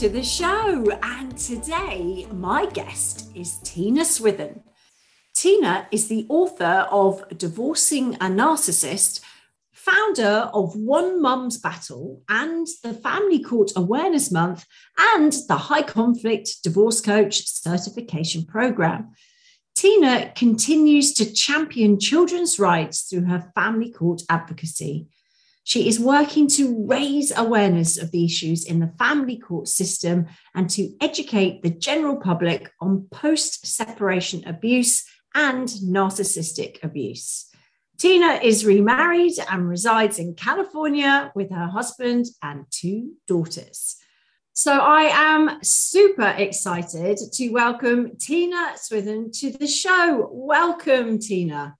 To the show. And today, my guest is Tina Swithin. Tina is the author of Divorcing a Narcissist, founder of One Mom's Battle and the Family Court Awareness Month, and the High Conflict Divorce Coach Certification Program. Tina continues to champion children's rights through her family court advocacy. She is working to raise awareness of the issues in the family court system and to educate the general public on post separation abuse and narcissistic abuse. Tina is remarried and resides in California with her husband and two daughters. So I am super excited to welcome Tina Swithin to the show. Welcome, Tina.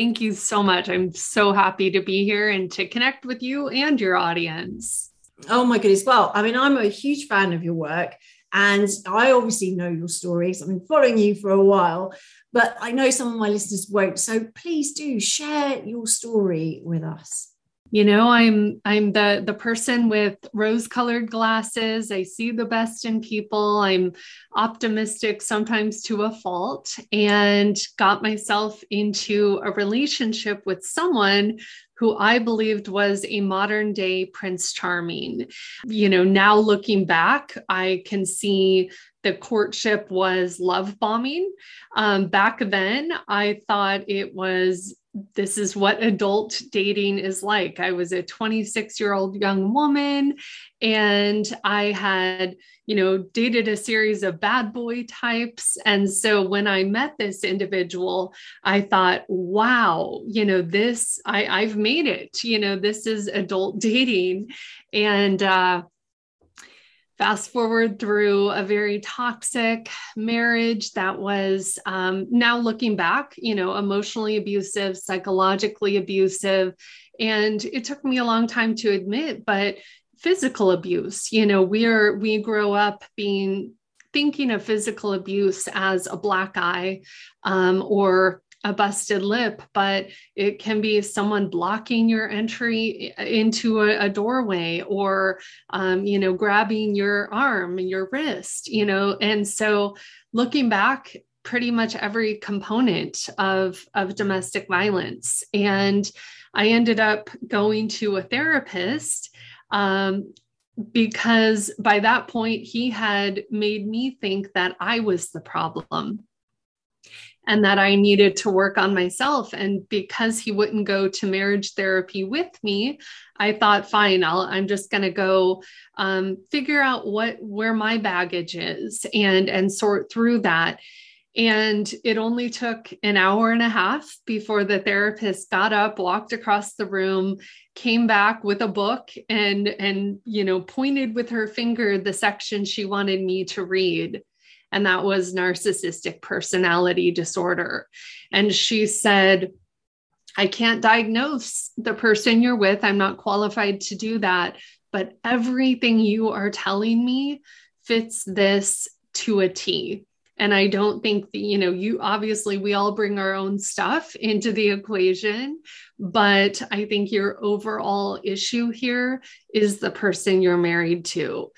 Thank you so much. I'm so happy to be here and to connect with you and your audience. Oh my goodness. Well, I mean, I'm a huge fan of your work. And I obviously know your stories. I've been following you for a while, but I know some of my listeners won't. So please do share your story with us you know i'm i'm the the person with rose colored glasses i see the best in people i'm optimistic sometimes to a fault and got myself into a relationship with someone who I believed was a modern day Prince Charming. You know, now looking back, I can see the courtship was love bombing. Um, back then, I thought it was this is what adult dating is like. I was a 26 year old young woman and I had, you know, dated a series of bad boy types. And so when I met this individual, I thought, wow, you know, this, I, I've made it, you know, this is adult dating. And, uh, fast forward through a very toxic marriage that was um, now looking back you know emotionally abusive psychologically abusive. And it took me a long time to admit but physical abuse you know we are we grow up being thinking of physical abuse as a black eye um, or a busted lip, but it can be someone blocking your entry into a, a doorway or, um, you know, grabbing your arm and your wrist, you know. And so looking back, pretty much every component of, of domestic violence. And I ended up going to a therapist um, because by that point, he had made me think that I was the problem and that I needed to work on myself. And because he wouldn't go to marriage therapy with me, I thought, fine, I'll, I'm just going to go um, figure out what where my baggage is and and sort through that. And it only took an hour and a half before the therapist got up, walked across the room, came back with a book and and you know pointed with her finger the section she wanted me to read and that was narcissistic personality disorder. And she said, I can't diagnose the person you're with. I'm not qualified to do that. But everything you are telling me fits this to a T. And I don't think that, you know, you obviously, we all bring our own stuff into the equation. But I think your overall issue here is the person you're married to.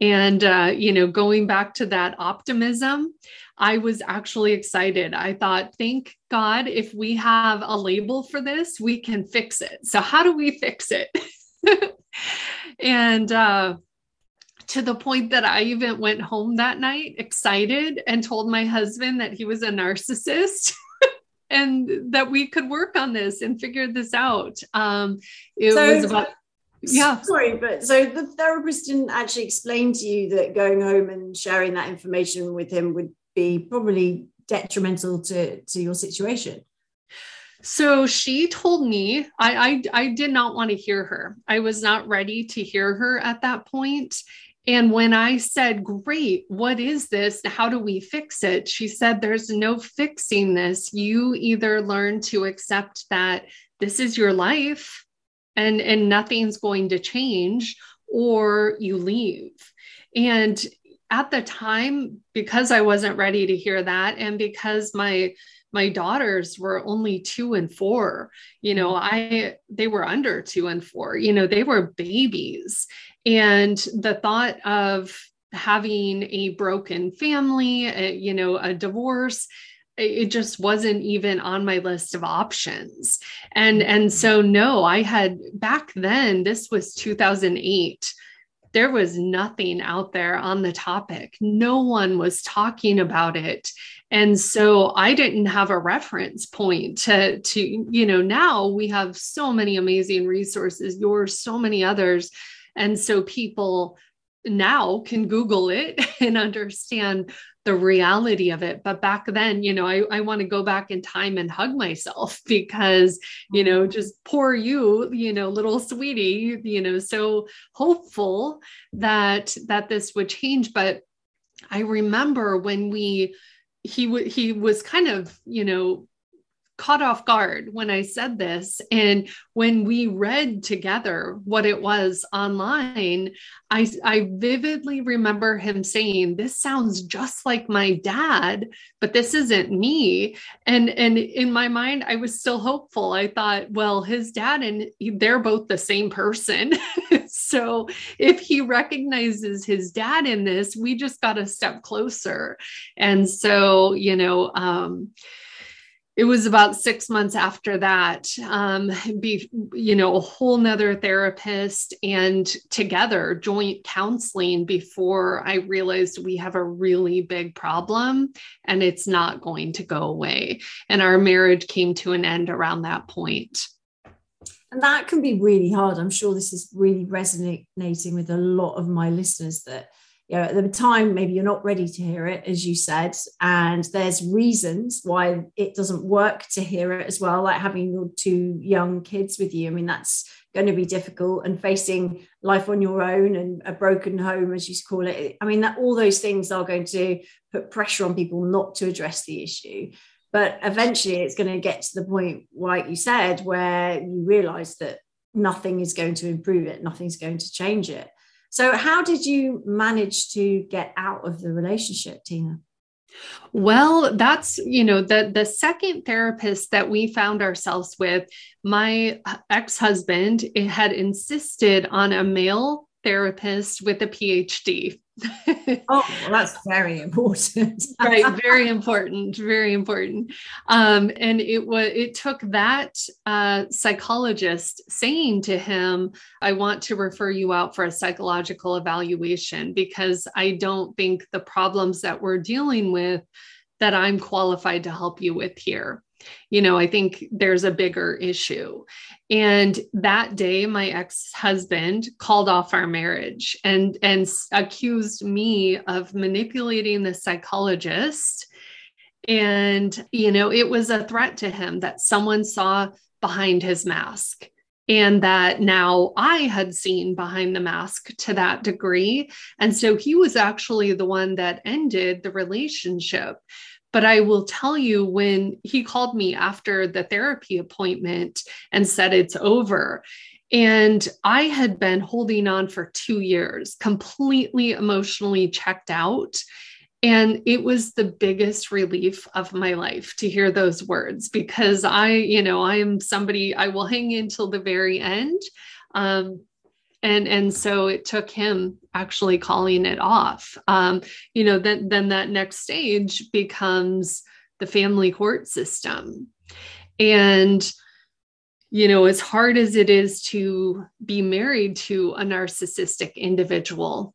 And, uh, you know, going back to that optimism, I was actually excited. I thought, thank God, if we have a label for this, we can fix it. So, how do we fix it? and, uh, to the point that I even went home that night excited and told my husband that he was a narcissist. and that we could work on this and figure this out. Um, it so, was about yeah sorry but so the therapist didn't actually explain to you that going home and sharing that information with him would be probably detrimental to to your situation so she told me I, I i did not want to hear her i was not ready to hear her at that point And when I said, Great, what is this? How do we fix it? She said, There's no fixing this. You either learn to accept that this is your life and, and nothing's going to change, or you leave. And at the time, because I wasn't ready to hear that, and because my my daughters were only two and four you know mm-hmm. i they were under two and four you know they were babies and the thought of having a broken family a, you know a divorce it just wasn't even on my list of options. And mm-hmm. and so no i had back then this was 2008 there was nothing out there on the topic. No one was talking about it. And so i didn't have a reference point to to you know now we have so many amazing resources yours so many others. And so people now can google it and understand the reality of it but back then you know i, I want to go back in time and hug myself because you know mm-hmm. just poor you you know little sweetie you know so hopeful that that this would change but i remember when we he w- he was kind of you know caught off guard when I said this. And when we read together what it was online, I, I vividly remember him saying, This sounds just like my dad, but this isn't me. And, and in my mind, I was still hopeful. I thought, well, his dad and they're both the same person. so if he recognizes his dad in this, we just got a step closer. And so, you know, um, it was about six months after that um, be you know a whole nother therapist and together joint counseling before i realized we have a really big problem and it's not going to go away. And our marriage came to an end around that point. And that can be really hard. I'm sure this is really resonating with a lot of my listeners that you know, at the time, maybe you're not ready to hear it, as you said, and there's reasons why it doesn't work to hear it as well, like having your two young kids with you. I mean, that's going to be difficult, and facing life on your own and a broken home, as you call it. I mean, that all those things are going to put pressure on people not to address the issue. But eventually, it's going to get to the point, like you said, where you realize that nothing is going to improve it, nothing's going to change it. So, how did you manage to get out of the relationship, Tina? Well, that's, you know, the the second therapist that we found ourselves with, my ex-husband had insisted on a male therapist with a PhD. oh, well, that's very important. right, very important, very important. Um, and it was it took that uh, psychologist saying to him, "I want to refer you out for a psychological evaluation because I don't think the problems that we're dealing with that I'm qualified to help you with here." You know i think there's a bigger issue and that day my ex-husband called off our marriage and and accused me of manipulating the psychologist and you know it was a threat to him that someone saw behind his mask and that now I had seen behind the mask to that degree. And so he was actually the one that ended the relationship. But I will tell you when he called me after the therapy appointment and said it's over. And I had been holding on for two years, completely emotionally checked out. And it was the biggest relief of my life to hear those words because I, you know, I am somebody I will hang in till the very end. Um, and and so it took him actually calling it off. Um, you know then then that next stage becomes the family court system. And you know as hard as it is to be married to a narcissistic individual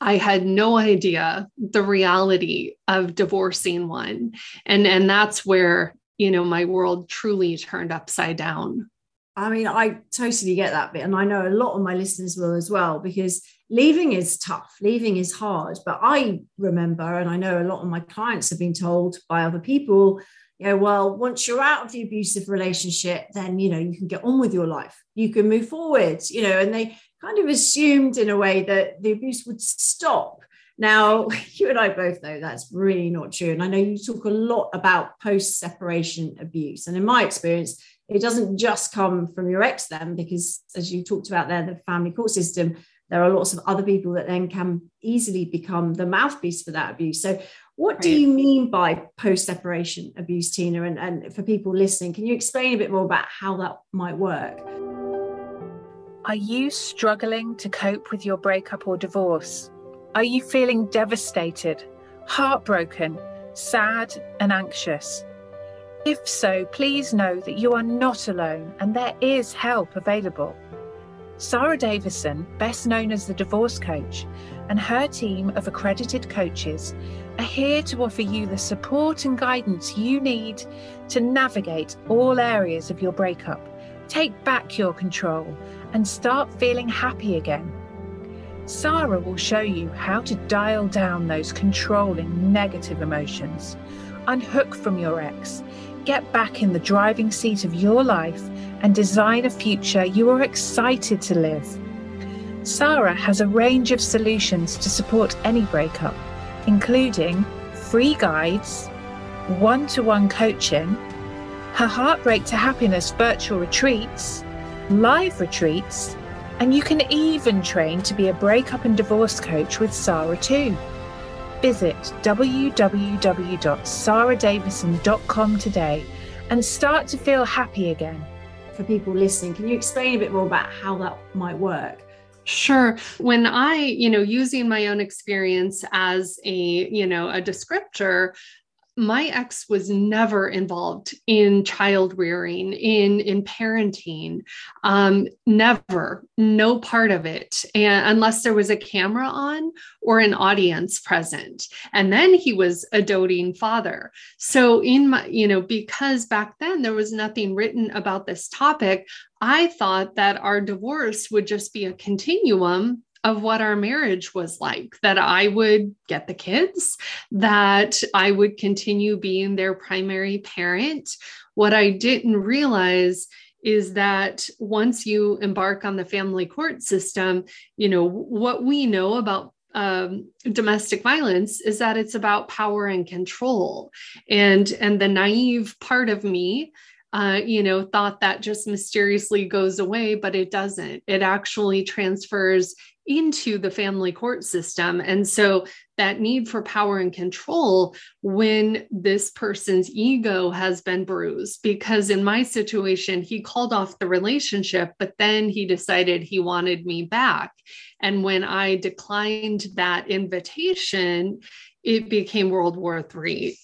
i had no idea the reality of divorcing one. And and that's where you know my world truly turned upside down I mean, I totally get that bit. And I know a lot of my listeners will as well, because leaving is tough, leaving is hard. But I remember, and I know a lot of my clients have been told by other people, you know, well, once you're out of the abusive relationship, then, you know, you can get on with your life, you can move forward, you know, and they kind of assumed in a way that the abuse would stop. Now, you and I both know that's really not true. And I know you talk a lot about post separation abuse. And in my experience, it doesn't just come from your ex then, because as you talked about there, the family court system, there are lots of other people that then can easily become the mouthpiece for that abuse. So, what do you mean by post separation abuse, Tina? And, and for people listening, can you explain a bit more about how that might work? Are you struggling to cope with your breakup or divorce? Are you feeling devastated, heartbroken, sad, and anxious? If so, please know that you are not alone and there is help available. Sarah Davison, best known as the Divorce Coach, and her team of accredited coaches are here to offer you the support and guidance you need to navigate all areas of your breakup, take back your control, and start feeling happy again. Sarah will show you how to dial down those controlling negative emotions, unhook from your ex, get back in the driving seat of your life, and design a future you are excited to live. Sarah has a range of solutions to support any breakup, including free guides, one to one coaching, her Heartbreak to Happiness virtual retreats live retreats, and you can even train to be a breakup and divorce coach with Sarah too. Visit www.sarahdavison.com today and start to feel happy again. For people listening, can you explain a bit more about how that might work? Sure. When I, you know, using my own experience as a, you know, a descriptor, my ex was never involved in child rearing in in parenting um, never no part of it and unless there was a camera on or an audience present. And then he was a doting father. So in my you know because back then there was nothing written about this topic i thought that our divorce would just be a continuum of what our marriage was like that I would get the kids, that I would continue being their primary parent. What I didn't realize is that once you embark on the family court system, you know, what we know about um, domestic violence is that it's about power and control. And, and the naive part of me uh, you know, thought that just mysteriously goes away, but it doesn't. It actually transfers into the family court system. And so that need for power and control when this person's ego has been bruised, because in my situation, he called off the relationship, but then he decided he wanted me back. And when I declined that invitation, it became World War III.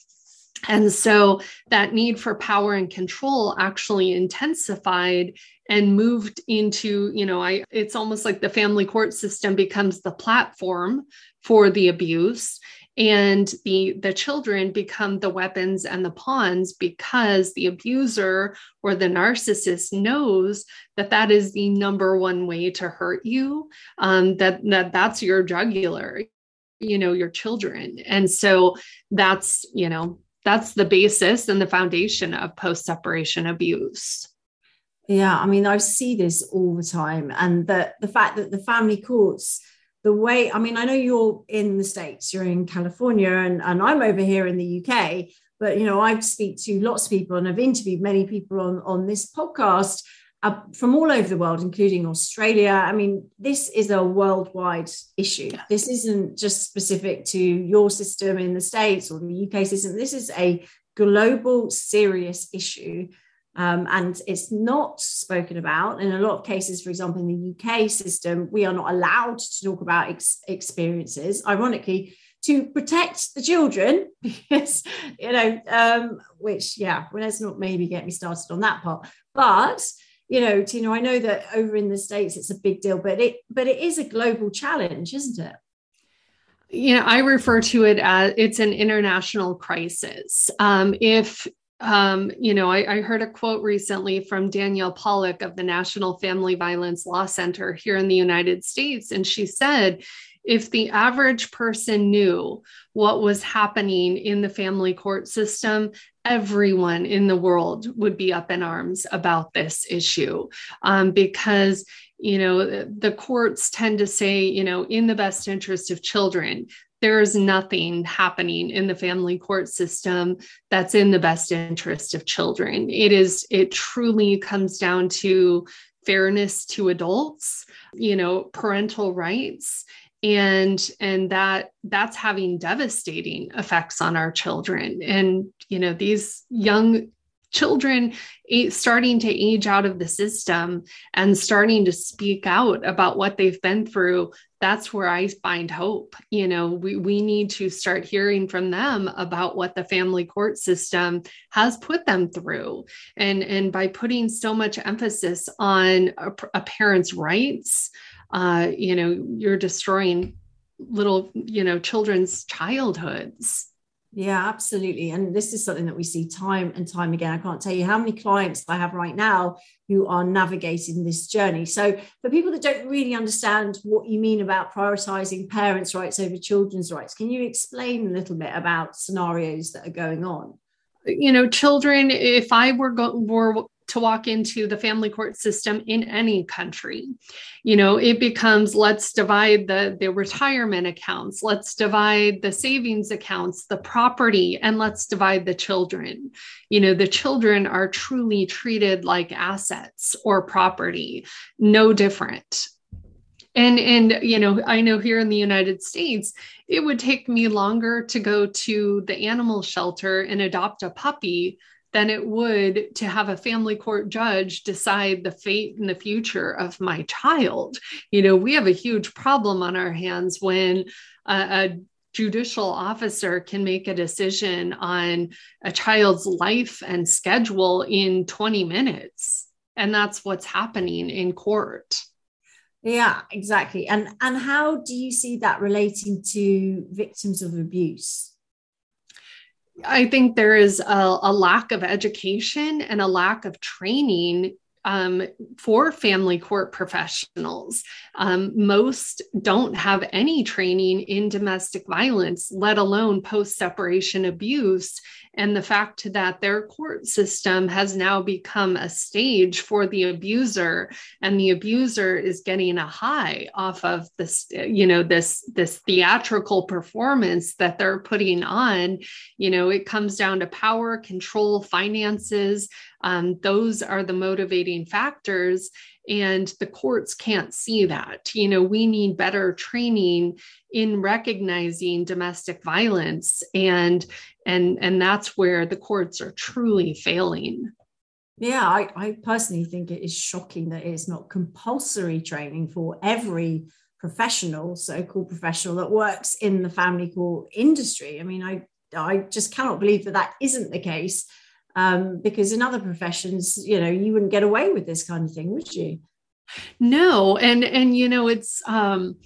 And so that need for power and control actually intensified and moved into, you know, I it's almost like the family court system becomes the platform for the abuse and the the children become the weapons and the pawns because the abuser or the narcissist knows that that is the number one way to hurt you um, that that that's your jugular you know your children. And so that's you know that's the basis and the foundation of post separation abuse yeah i mean i see this all the time and the the fact that the family courts the way i mean i know you're in the states you're in california and, and i'm over here in the uk but you know i speak to lots of people and i've interviewed many people on on this podcast uh, from all over the world including australia. I mean this is a worldwide issue. This isn't just specific to your system in the states or the uk system. This is a global serious issue um, and it's not spoken about. In a lot of cases, for example, in the UK system, we are not allowed to talk about ex- experiences, ironically, to protect the children, because, you know, um, which, yeah, well, let's not maybe get me started on that part. But, you know, Tina, I know that over in the States it's a big deal, but it but it is a global challenge, isn't it? you know, I refer to it as it's an international crisis. Um, if um, you know, I, I, heard a quote recently from Danielle Pollack of the National Family Violence Law Center here in the United States. And she said, if the average person knew what was happening in the family court system, everyone in the world would be up in arms about this issue um, because you know the courts tend to say you know in the best interest of children there is nothing happening in the family court system that's in the best interest of children. It is it truly comes down to fairness to adults you know parental rights and and that that's having devastating effects on our children. And you know these young children starting to age out of the system and starting to speak out about what they've been through that's where i find hope. You know we, we need to start hearing from them about what the family court system has put them through. And and by putting so much emphasis on a, a parent's rights uh, you know you're destroying little you know children's childhoods yeah, absolutely. And this is something that we see time and time again. I can't tell you how many clients I have right now who are navigating this journey. So, for people that don't really understand what you mean about prioritizing parents' rights over children's rights, can you explain a little bit about scenarios that are going on? You know, children, if I were, go- were to walk into the family court system in any country. You know, it becomes let's divide the, the retirement accounts, let's divide the savings accounts, the property, and let's divide the children. You know, the children are truly treated like assets or property, no different and and you know i know here in the united states it would take me longer to go to the animal shelter and adopt a puppy than it would to have a family court judge decide the fate and the future of my child. You know, we have a huge problem on our hands when a, a judicial officer can make a decision on a child's life and schedule in 20 minutes. And that's what's happening in court. Yeah, exactly. And and how do you see that relating to victims of abuse? I think there is a, a, lack of education and a lack of training um, for family court professionals. Um, most don't have any training in domestic violence, let alone post separation abuse and the fact that their court system has now become a stage for the abuser and the abuser is getting a high off of this you know this this theatrical performance that they're putting on. You know it comes down to power control finances. Um, those are the motivating factors and the courts can't see that. You know we need better training in recognizing domestic violence and and and that's where the courts are truly failing. Yeah I, I personally think it is shocking that it's not compulsory training for every professional so-called professional that works in the family court industry. I mean i i just cannot believe that that isn't the case um, because in other professions, you know, you wouldn't get away with this kind of thing, would you? No, and and you know, it's um,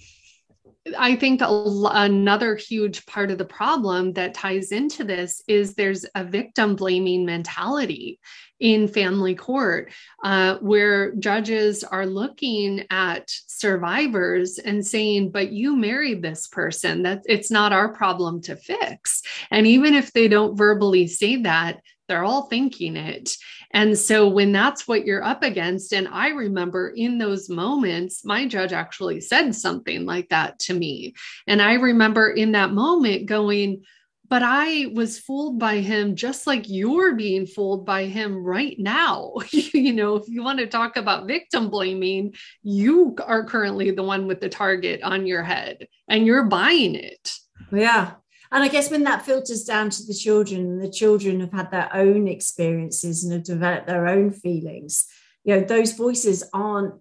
I think another huge part of the problem that ties into this is there's a victim blaming mentality in family court uh, where judges are looking at survivors and saying but you married this person that it's not our problem to fix and even if they don't verbally say that they're all thinking it. And so when that's what you're up against, and I remember in those moments, my judge actually said something like that to me. And I remember in that moment going, but I was fooled by him just like you're being fooled by him right now. you know, if you want to talk about victim blaming, you are currently the one with the target on your head and you're buying it. Yeah and I guess when that filters down to the children, the children have had their own experiences and have developed their own feelings. You know, those voices aren't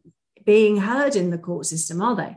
being heard in the court system, are they?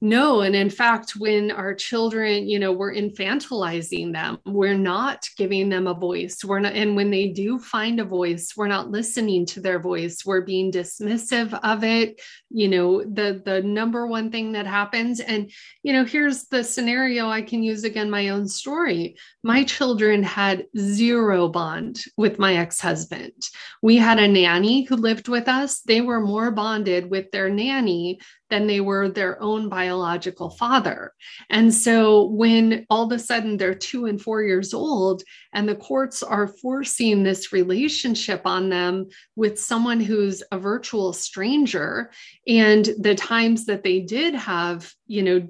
No, and in fact, when our children, you know, we're infantilizing them, we're not giving them a voice. We're not, and when they do find a voice, we're not listening to their voice. We're being dismissive of it. You know, the the number one thing that happens, and you know, here's the scenario I can use again my own story. My children had zero bond with my ex-husband. We had a nanny who lived with us. They were more bonded with their nanny than they were their own biological father. And so when all of a sudden they're two and four years old, and the courts are forcing this relationship on them with someone who's a virtual stranger, and the times that they did have, you know,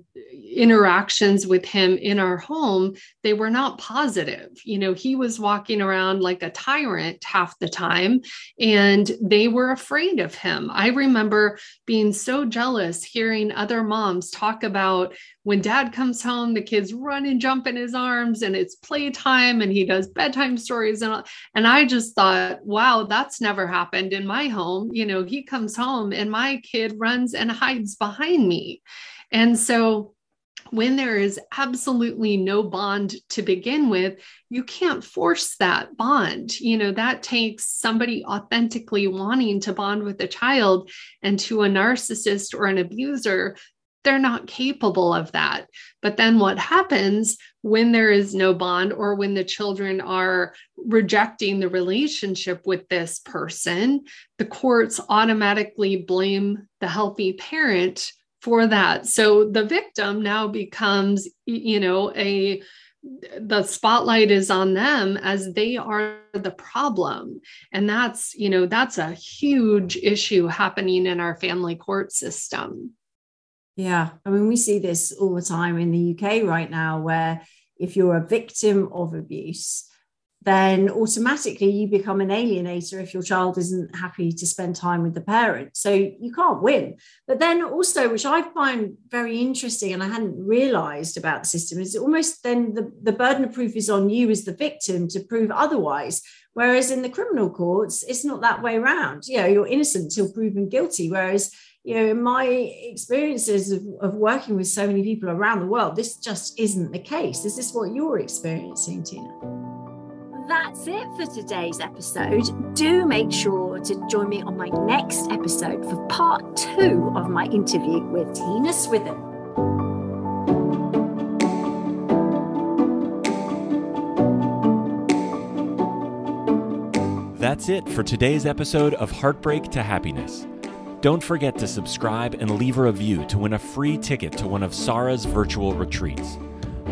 interactions with him in our home, they were not positive. You know, he was walking around like a tyrant half the time, and they were afraid of him. I remember being so jealous hearing other moms talk about when dad comes home, the kids run and jump in his arms, and it's playtime, and he does bedtime stories. And, and I just thought, wow, that's never happened in my home. You know, he comes home, and my kid runs and hides behind me. And so when there is absolutely no bond to begin with, you can't force that bond. You know, that takes somebody authentically wanting to bond with a child and to a narcissist or an abuser. They're not capable of that. But then what happens when there is no bond or when the children are rejecting the relationship with this person, the courts automatically blame the healthy parent for that. So the victim now becomes, you know, a the spotlight is on them as they are the problem. And that's you know that's a huge issue happening in our family court system. Yeah. I mean we see this all the time in the uk right now where if you're a victim of abuse then automatically you become an alienator if your child isn't happy to spend time with the parent. So you can't win. But then also, which I find very interesting and I hadn't realized about the system, is almost then the, the burden of proof is on you as the victim to prove otherwise. Whereas in the criminal courts, it's not that way around. You know, you're innocent until proven guilty. Whereas, you know, in my experiences of, of working with so many people around the world, this just isn't the case. Is this what you're experiencing, Tina? That's it for today's episode. Do make sure to join me on my next episode for part two of my interview with Tina Swithin. That's it for today's episode of Heartbreak to Happiness. Don't forget to subscribe and leave a review to win a free ticket to one of Sarah's virtual retreats.